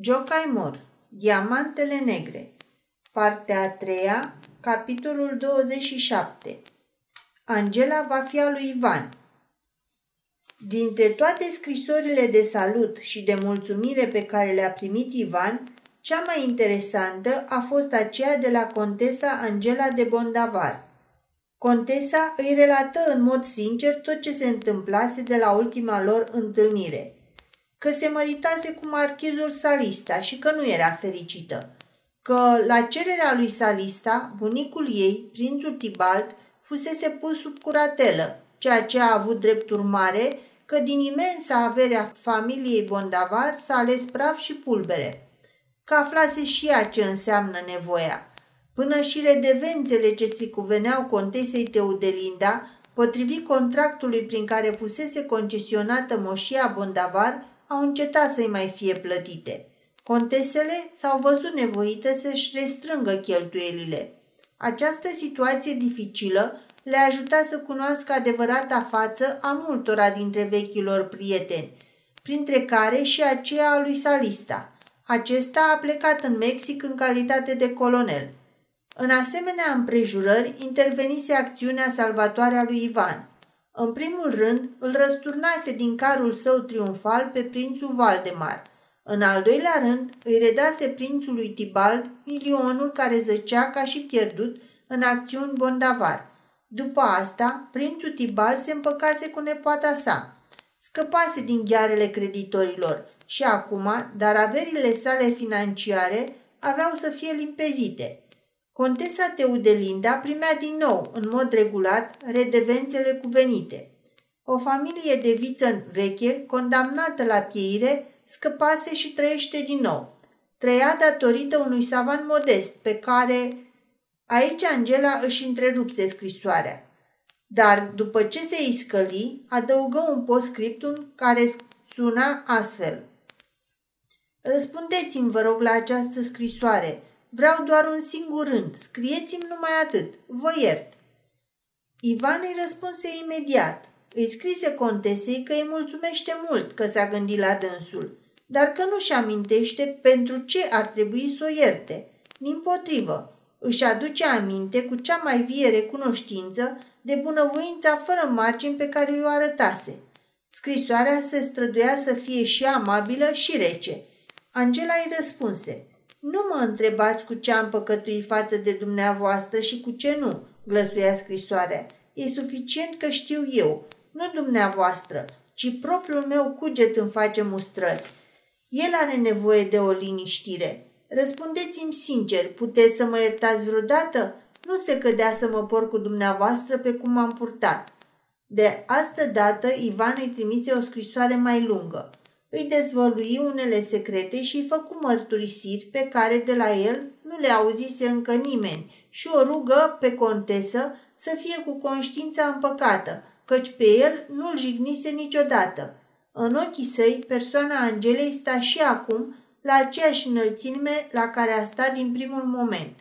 Jocaimor, Diamantele Negre Partea a treia, capitolul 27 Angela va fi a lui Ivan. Dintre toate scrisorile de salut și de mulțumire pe care le-a primit Ivan, cea mai interesantă a fost aceea de la contesa Angela de Bondavar. Contesa îi relată în mod sincer tot ce se întâmplase de la ultima lor întâlnire – că se măritase cu marchizul Salista și că nu era fericită, că la cererea lui Salista, bunicul ei, prințul Tibalt, fusese pus sub curatelă, ceea ce a avut drept urmare că din imensa averea familiei Bondavar s-a ales praf și pulbere. Că aflase și ea ce înseamnă nevoia. Până și redevențele ce se cuveneau contesei Teudelinda, potrivit contractului prin care fusese concesionată moșia Bondavar, au încetat să-i mai fie plătite. Contesele s-au văzut nevoite să-și restrângă cheltuielile. Această situație dificilă le-a ajutat să cunoască adevărata față a multora dintre vechilor prieteni, printre care și aceea a lui Salista. Acesta a plecat în Mexic în calitate de colonel. În asemenea împrejurări intervenise acțiunea salvatoare a lui Ivan – în primul rând, îl răsturnase din carul său triumfal pe prințul Valdemar. În al doilea rând, îi redase prințului Tibald milionul care zăcea ca și pierdut în acțiuni bondavar. După asta, prințul Tibald se împăcase cu nepoata sa. Scăpase din ghearele creditorilor și acum, dar averile sale financiare aveau să fie limpezite – Contesa Teudelinda primea din nou, în mod regulat, redevențele cuvenite. O familie de viță veche, condamnată la pieire, scăpase și trăiește din nou. Trăia datorită unui savan modest, pe care... Aici Angela își întrerupse scrisoarea. Dar, după ce se iscăli, adăugă un postscriptum care suna astfel. Răspundeți-mi, vă rog, la această scrisoare – Vreau doar un singur rând. Scrieți-mi numai atât. Vă iert. Ivan îi răspunse imediat. Îi scrise contesei că îi mulțumește mult că s-a gândit la dânsul, dar că nu-și amintește pentru ce ar trebui să o ierte. Din potrivă, își aduce aminte cu cea mai vie recunoștință de bunăvoința fără margini pe care i-o arătase. Scrisoarea se străduia să fie și amabilă și rece. Angela îi răspunse – nu mă întrebați cu ce am păcătuit față de dumneavoastră și cu ce nu, glăsuia scrisoarea. E suficient că știu eu, nu dumneavoastră, ci propriul meu cuget îmi face mustrări. El are nevoie de o liniștire. Răspundeți-mi sincer, puteți să mă iertați vreodată? Nu se cădea să mă por cu dumneavoastră pe cum m-am purtat. De astă dată, Ivan îi trimise o scrisoare mai lungă îi dezvălui unele secrete și îi făcu mărturisiri pe care de la el nu le auzise încă nimeni și o rugă pe contesă să fie cu conștiința împăcată, căci pe el nu-l jignise niciodată. În ochii săi, persoana Angelei sta și acum la aceeași înălțime la care a stat din primul moment.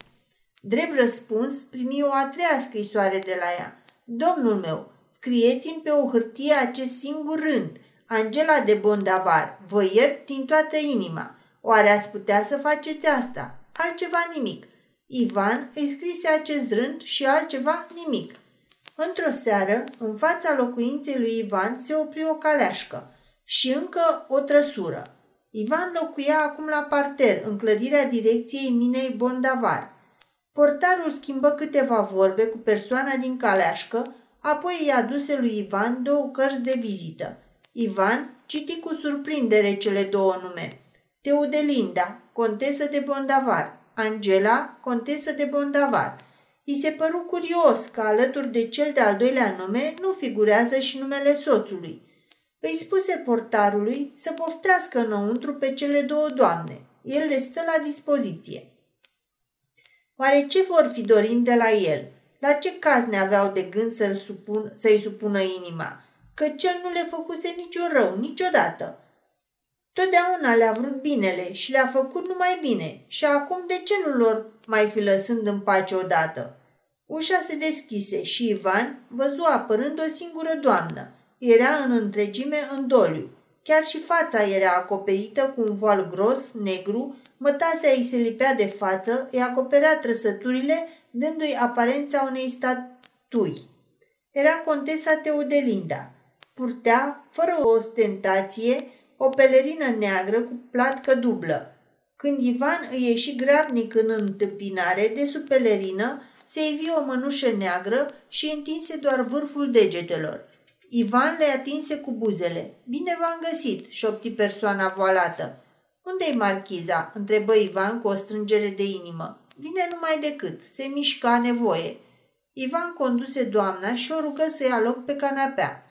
Drept răspuns, primi o a treia scrisoare de la ea. Domnul meu, scrieți-mi pe o hârtie acest singur rând – Angela de Bondavar, vă iert din toată inima. Oare ați putea să faceți asta? Altceva nimic. Ivan îi scrise acest rând și altceva nimic. Într-o seară, în fața locuinței lui Ivan se opri o caleașcă și încă o trăsură. Ivan locuia acum la parter, în clădirea direcției minei Bondavar. Portarul schimbă câteva vorbe cu persoana din caleașcă, apoi i-a aduse lui Ivan două cărți de vizită – Ivan citi cu surprindere cele două nume. Teodelinda, contesă de Bondavar, Angela, contesă de Bondavar. I se păru curios că alături de cel de-al doilea nume nu figurează și numele soțului. Îi spuse portarului să poftească înăuntru pe cele două doamne. El le stă la dispoziție. Oare ce vor fi dorind de la el? La ce caz ne aveau de gând să-l supun, să-i supună inima? Că cel nu le făcuse niciun rău, niciodată. Totdeauna le-a vrut binele și le-a făcut numai bine și acum de ce nu lor mai fi lăsând în pace odată? Ușa se deschise și Ivan văzu apărând o singură doamnă. Era în întregime în doliu. Chiar și fața era acoperită cu un voal gros, negru, mătasea ei se lipea de față, îi acoperea trăsăturile, dându-i aparența unei statui. Era contesa Teodelinda. Purtea, fără o ostentație, o pelerină neagră cu platcă dublă. Când Ivan îi ieși grabnic în întâmpinare, de sub pelerină, se ivi o mănușă neagră și întinse doar vârful degetelor. Ivan le atinse cu buzele. Bine v-am găsit, șopti persoana voalată. Unde-i marchiza?" întrebă Ivan cu o strângere de inimă. Vine numai decât, se mișca nevoie. Ivan conduse doamna și o rugă să ia loc pe canapea.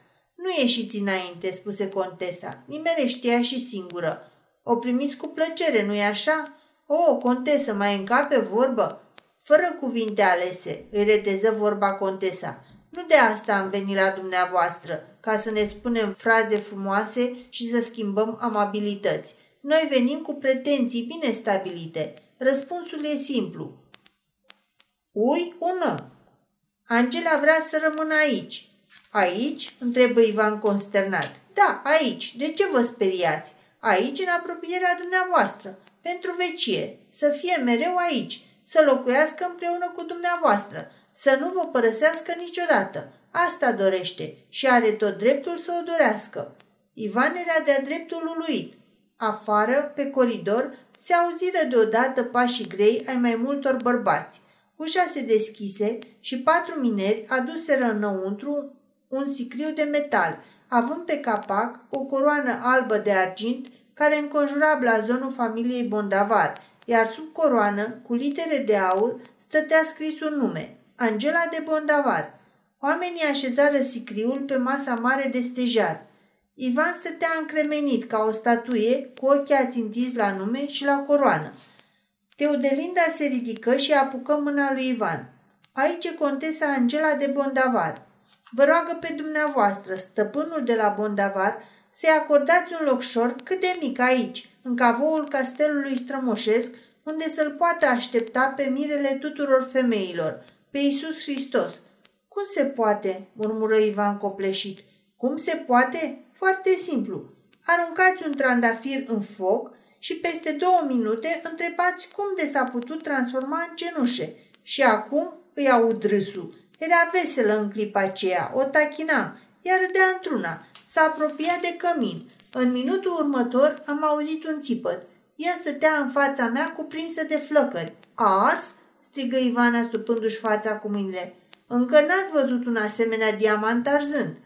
Nu ieșiți înainte, spuse contesa. Nimeni știa și singură. O primiți cu plăcere, nu-i așa? O, contesă, mai încape vorbă? Fără cuvinte alese, îi reteză vorba contesa. Nu de asta am venit la dumneavoastră, ca să ne spunem fraze frumoase și să schimbăm amabilități. Noi venim cu pretenții bine stabilite. Răspunsul e simplu. Ui, ună. Angela vrea să rămână aici. Aici? întrebă Ivan consternat. Da, aici. De ce vă speriați? Aici, în apropierea dumneavoastră. Pentru vecie. Să fie mereu aici. Să locuiască împreună cu dumneavoastră să nu vă părăsească niciodată. Asta dorește și are tot dreptul să o dorească. Ivan era de-a dreptul uluit. Afară, pe coridor, se auziră deodată pașii grei ai mai multor bărbați. Ușa se deschise și patru mineri aduseră înăuntru un sicriu de metal, având pe capac o coroană albă de argint care înconjura blazonul familiei Bondavar, iar sub coroană, cu litere de aur, stătea scris un nume, Angela de Bondavar. Oamenii așezară sicriul pe masa mare de stejar. Ivan stătea încremenit ca o statuie, cu ochii ațintiți la nume și la coroană. Teodelinda se ridică și apucă mâna lui Ivan. Aici e contesa Angela de Bondavar. Vă roagă pe dumneavoastră, stăpânul de la Bondavar, să-i acordați un locșor cât de mic aici, în cavoul castelului strămoșesc, unde să-l poată aștepta pe mirele tuturor femeilor, pe Iisus Hristos. Cum se poate?" murmură Ivan copleșit. Cum se poate? Foarte simplu. Aruncați un trandafir în foc și peste două minute întrebați cum de s-a putut transforma în cenușe. Și acum îi aud râsul. Era veselă în clipa aceea, o tachina, iar râdea într-una. S-a apropiat de cămin. În minutul următor am auzit un țipăt. Ea stătea în fața mea cuprinsă de flăcări. A ars? strigă Ivana stupându-și fața cu mâinile. Încă n-ați văzut un asemenea diamant arzând.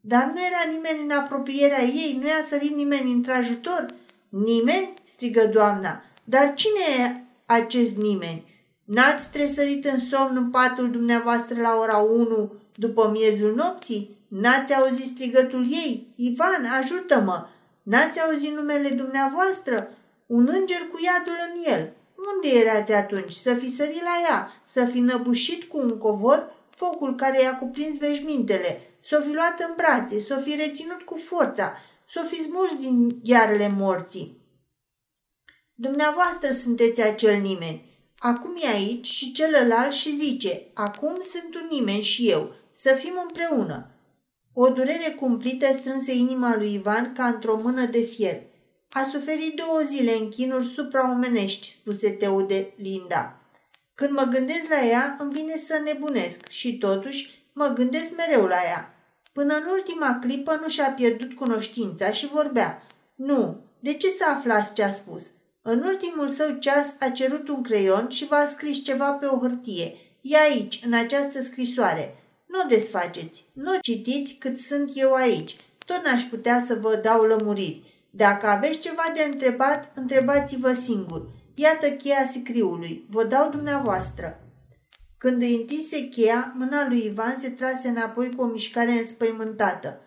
Dar nu era nimeni în apropierea ei, nu i-a sărit nimeni într-ajutor. Nimeni? strigă doamna. Dar cine e acest nimeni? N-ați tresărit în somn în patul dumneavoastră la ora 1 după miezul nopții? N-ați auzit strigătul ei? Ivan, ajută-mă! N-ați auzit numele dumneavoastră? Un înger cu iadul în el. Unde erați atunci? Să fi sărit la ea, să fi năbușit cu un covor focul care i-a cuprins veșmintele, să o fi luat în brațe, să o fi reținut cu forța, să o fi smuls din ghearele morții. Dumneavoastră sunteți acel nimeni. Acum e aici și celălalt și zice, acum sunt un nimeni și eu, să fim împreună. O durere cumplită strânse inima lui Ivan ca într-o mână de fier. A suferit două zile în chinuri supraomenești, spuse Teude Linda. Când mă gândesc la ea, îmi vine să nebunesc și totuși mă gândesc mereu la ea. Până în ultima clipă nu și-a pierdut cunoștința și vorbea. Nu, de ce să aflați ce a spus? În ultimul său ceas a cerut un creion și v-a scris ceva pe o hârtie. E aici, în această scrisoare. Nu o desfaceți, nu o citiți cât sunt eu aici. Tot n-aș putea să vă dau lămuriri. Dacă aveți ceva de întrebat, întrebați-vă singur. Iată cheia sicriului. Vă dau dumneavoastră. Când îi întinse cheia, mâna lui Ivan se trase înapoi cu o mișcare înspăimântată.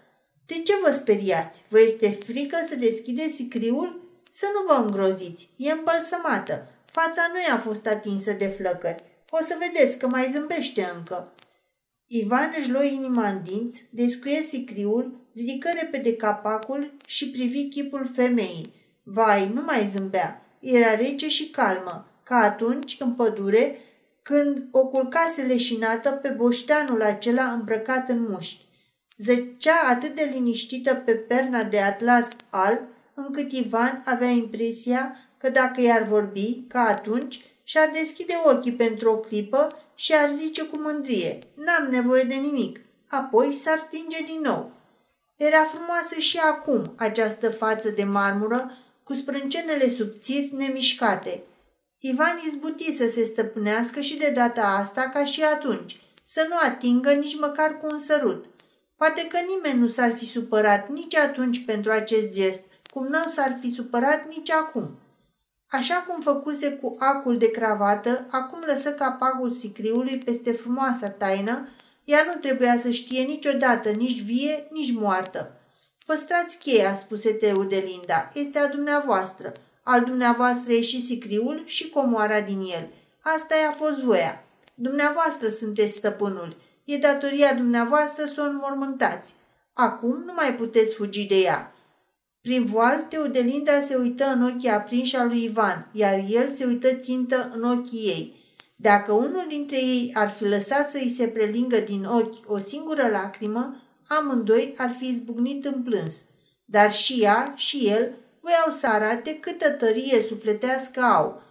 De ce vă speriați? Vă este frică să deschideți sicriul? Să nu vă îngroziți. E îmbălsămată. Fața nu i-a fost atinsă de flăcări. O să vedeți că mai zâmbește încă. Ivan își luă inima în dinți, descuie sicriul, ridică repede capacul și privi chipul femeii. Vai, nu mai zâmbea. Era rece și calmă, ca atunci, în pădure, când o culcase leșinată pe boșteanul acela îmbrăcat în mușchi. Zăcea atât de liniștită pe perna de atlas alb, încât Ivan avea impresia că dacă i-ar vorbi, ca atunci, și-ar deschide ochii pentru o clipă și ar zice cu mândrie, n-am nevoie de nimic, apoi s-ar stinge din nou. Era frumoasă și acum această față de marmură cu sprâncenele subțiri nemișcate. Ivan izbuti să se stăpânească și de data asta ca și atunci, să nu atingă nici măcar cu un sărut. Poate că nimeni nu s-ar fi supărat nici atunci pentru acest gest, cum nu s-ar fi supărat nici acum. Așa cum făcuse cu acul de cravată, acum lăsă capacul sicriului peste frumoasa taină, ea nu trebuia să știe niciodată, nici vie, nici moartă. Păstrați cheia, spuse Teudelinda, este a dumneavoastră. Al dumneavoastră e și sicriul și comoara din el. Asta i-a fost voia. Dumneavoastră sunteți stăpânul. E datoria dumneavoastră să o înmormântați. Acum nu mai puteți fugi de ea. Prin voal, Teodelinda se uită în ochii aprinși al lui Ivan, iar el se uită țintă în ochii ei. Dacă unul dintre ei ar fi lăsat să îi se prelingă din ochi o singură lacrimă, amândoi ar fi izbucnit în plâns. Dar și ea și el voiau să arate câtă tărie sufletească au,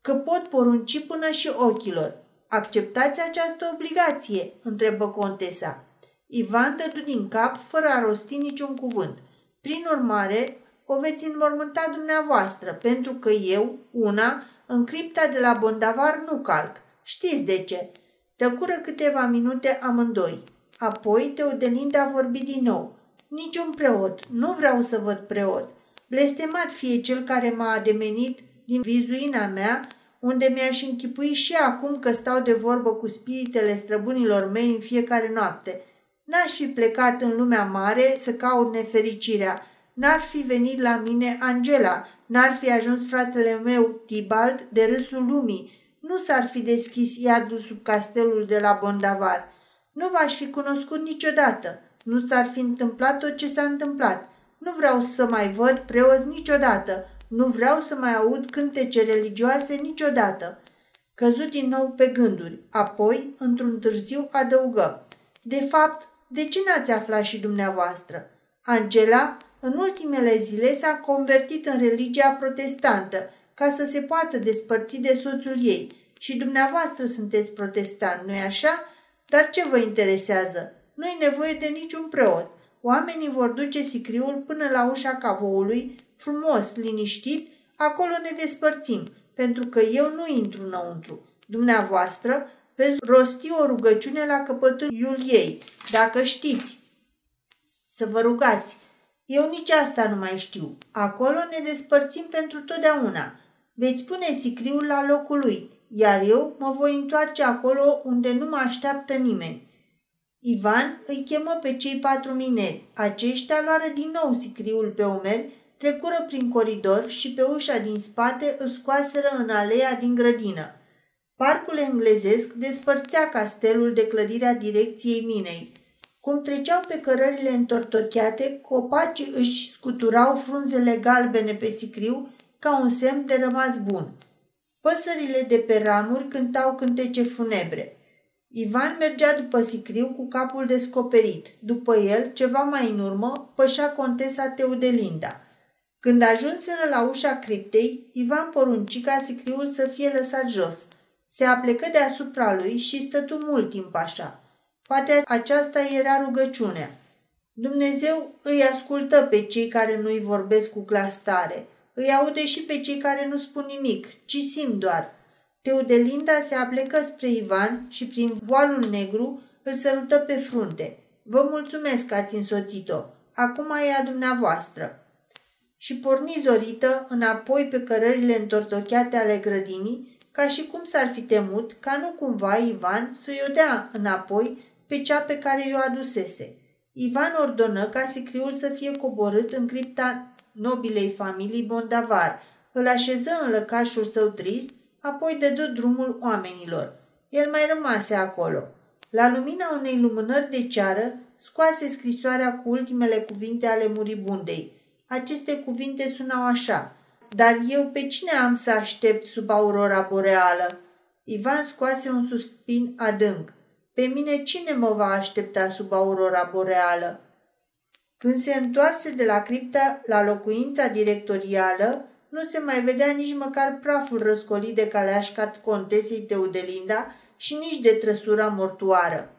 că pot porunci până și ochilor. Acceptați această obligație?" întrebă contesa. Ivan dădu din cap fără a rosti niciun cuvânt. Prin urmare, o veți înmormânta dumneavoastră, pentru că eu, una, în cripta de la Bondavar nu calc. Știți de ce? Tăcură câteva minute amândoi. Apoi Teodelinda a vorbit din nou. Niciun preot. Nu vreau să văd preot. Blestemat fie cel care m-a ademenit din vizuina mea, unde mi-aș închipui și acum că stau de vorbă cu spiritele străbunilor mei în fiecare noapte. N-aș fi plecat în lumea mare să caut nefericirea. N-ar fi venit la mine Angela, n-ar fi ajuns fratele meu Tibald de râsul lumii, nu s-ar fi deschis iadul sub castelul de la Bondavar. Nu v-aș fi cunoscut niciodată. Nu s-ar fi întâmplat tot ce s-a întâmplat. Nu vreau să mai văd preoți niciodată. Nu vreau să mai aud cântece religioase niciodată. Căzut din nou pe gânduri. Apoi, într-un târziu, adăugă. De fapt, de ce n-ați aflat și dumneavoastră? Angela, în ultimele zile, s-a convertit în religia protestantă, ca să se poată despărți de soțul ei. Și dumneavoastră sunteți protestant, nu-i așa? Dar ce vă interesează? Nu-i nevoie de niciun preot. Oamenii vor duce sicriul până la ușa cavoului, frumos, liniștit, acolo ne despărțim, pentru că eu nu intru înăuntru. Dumneavoastră veți rosti o rugăciune la căpătul ei, dacă știți. Să vă rugați. Eu nici asta nu mai știu. Acolo ne despărțim pentru totdeauna. Veți pune sicriul la locul lui, iar eu mă voi întoarce acolo unde nu mă așteaptă nimeni. Ivan îi chemă pe cei patru mineri. Aceștia luară din nou sicriul pe umeri, trecură prin coridor și pe ușa din spate îl scoaseră în aleea din grădină. Parcul englezesc despărțea castelul de clădirea direcției minei. Cum treceau pe cărările întortocheate, copacii își scuturau frunzele galbene pe sicriu ca un semn de rămas bun. Păsările de pe ramuri cântau cântece funebre. Ivan mergea după sicriu cu capul descoperit. După el, ceva mai în urmă, pășea contesa Teudelinda. Când ajunseră la ușa criptei, Ivan porunci ca sicriul să fie lăsat jos. Se aplecă deasupra lui și stătu mult timp așa. Poate aceasta era rugăciunea. Dumnezeu îi ascultă pe cei care nu-i vorbesc cu glas tare. Îi aude și pe cei care nu spun nimic, ci simt doar. Teodelinda se aplecă spre Ivan și prin voalul negru îl sărută pe frunte. Vă mulțumesc că ați însoțit-o. Acum e a dumneavoastră. Și porni zorită înapoi pe cărările întortocheate ale grădinii, ca și cum s-ar fi temut ca nu cumva Ivan să-i o dea înapoi pe cea pe care i-o adusese. Ivan ordonă ca sicriul să fie coborât în cripta nobilei familii Bondavar, îl așeză în lăcașul său trist, apoi dădu drumul oamenilor. El mai rămase acolo. La lumina unei lumânări de ceară, scoase scrisoarea cu ultimele cuvinte ale muribundei. Aceste cuvinte sunau așa. Dar eu pe cine am să aștept sub aurora boreală? Ivan scoase un suspin adânc. Pe mine cine mă va aștepta sub aurora boreală? Când se întoarse de la criptă la locuința directorială, nu se mai vedea nici măcar praful răscolit de caleașca contesei Teudelinda și nici de trăsura mortoară.